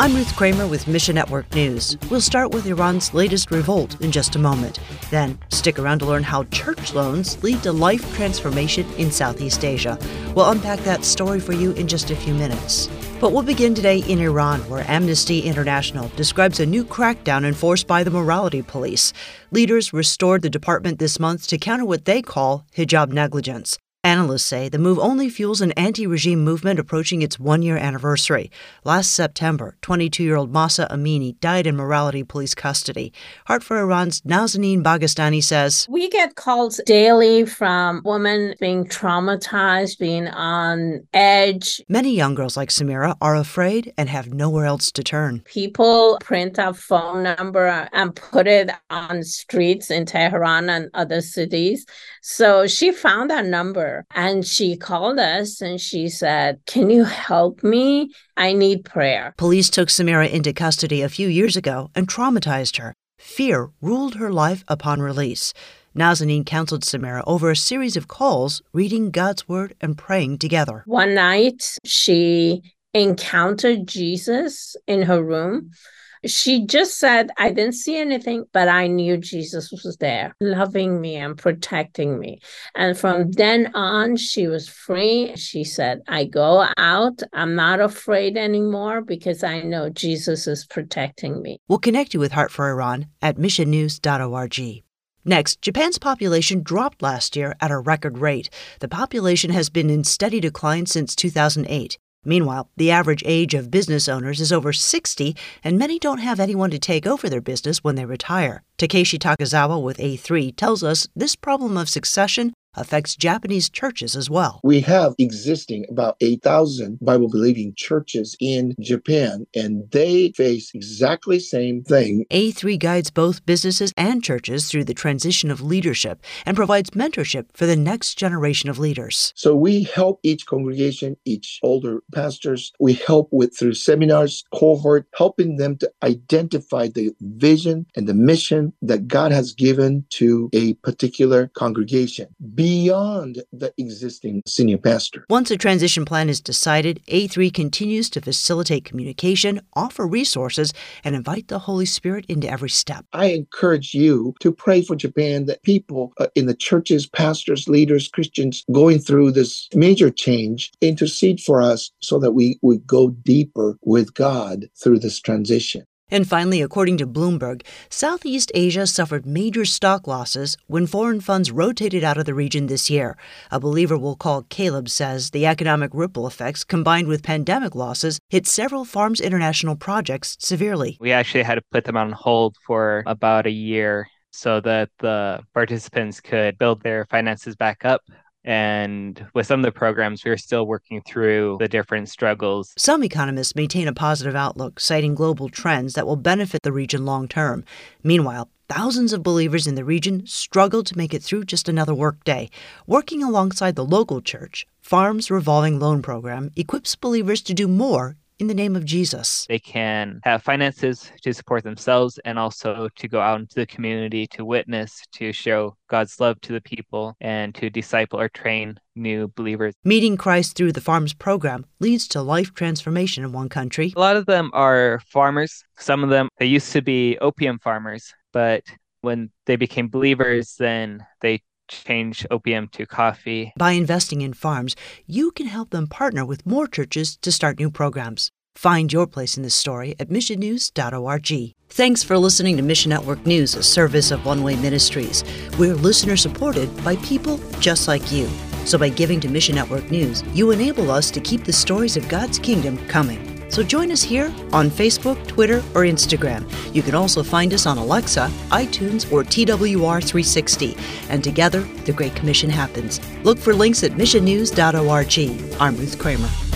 I'm Ruth Kramer with Mission Network News. We'll start with Iran's latest revolt in just a moment. Then, stick around to learn how church loans lead to life transformation in Southeast Asia. We'll unpack that story for you in just a few minutes. But we'll begin today in Iran, where Amnesty International describes a new crackdown enforced by the morality police. Leaders restored the department this month to counter what they call hijab negligence. Analysts say the move only fuels an anti regime movement approaching its one year anniversary. Last September, 22 year old Mahsa Amini died in morality police custody. Heart for Iran's Nazanin Bagestani says We get calls daily from women being traumatized, being on edge. Many young girls like Samira are afraid and have nowhere else to turn. People print a phone number and put it on streets in Tehran and other cities. So she found that number and she called us and she said, Can you help me? I need prayer. Police took Samira into custody a few years ago and traumatized her. Fear ruled her life upon release. Nazanin counseled Samira over a series of calls, reading God's word and praying together. One night, she encountered Jesus in her room. She just said, I didn't see anything, but I knew Jesus was there, loving me and protecting me. And from then on, she was free. She said, I go out. I'm not afraid anymore because I know Jesus is protecting me. We'll connect you with Heart for Iran at missionnews.org. Next, Japan's population dropped last year at a record rate. The population has been in steady decline since 2008. Meanwhile, the average age of business owners is over 60, and many don't have anyone to take over their business when they retire. Takeshi Takazawa with A3 tells us this problem of succession affects Japanese churches as well. We have existing about 8,000 Bible believing churches in Japan, and they face exactly same thing. A3 guides both businesses and churches through the transition of leadership and provides mentorship for the next generation of leaders. So we help each congregation, each older pastors, we help with through seminars, cohort, helping them to identify the vision and the mission that God has given to a particular congregation. Be beyond the existing senior pastor. Once a transition plan is decided, A3 continues to facilitate communication, offer resources, and invite the Holy Spirit into every step. I encourage you to pray for Japan that people uh, in the churches, pastors, leaders, Christians going through this major change intercede for us so that we would go deeper with God through this transition. And finally, according to Bloomberg, Southeast Asia suffered major stock losses when foreign funds rotated out of the region this year. A believer we'll call Caleb says the economic ripple effects combined with pandemic losses hit several Farms International projects severely. We actually had to put them on hold for about a year so that the participants could build their finances back up and with some of the programs, we are still working through the different struggles. Some economists maintain a positive outlook, citing global trends that will benefit the region long term. Meanwhile, thousands of believers in the region struggle to make it through just another workday. Working alongside the local church, Farms Revolving Loan Program equips believers to do more in the name of Jesus. They can have finances to support themselves and also to go out into the community to witness, to show God's love to the people, and to disciple or train new believers. Meeting Christ through the Farms program leads to life transformation in one country. A lot of them are farmers. Some of them, they used to be opium farmers, but when they became believers, then they change opium to coffee. By investing in farms, you can help them partner with more churches to start new programs. Find your place in this story at missionnews.org. Thanks for listening to Mission Network News, a service of One Way Ministries. We're listener supported by people just like you. So by giving to Mission Network News, you enable us to keep the stories of God's kingdom coming. So join us here on Facebook, Twitter, or Instagram. You can also find us on Alexa, iTunes, or TWR360. And together, the Great Commission happens. Look for links at missionnews.org. I'm Ruth Kramer.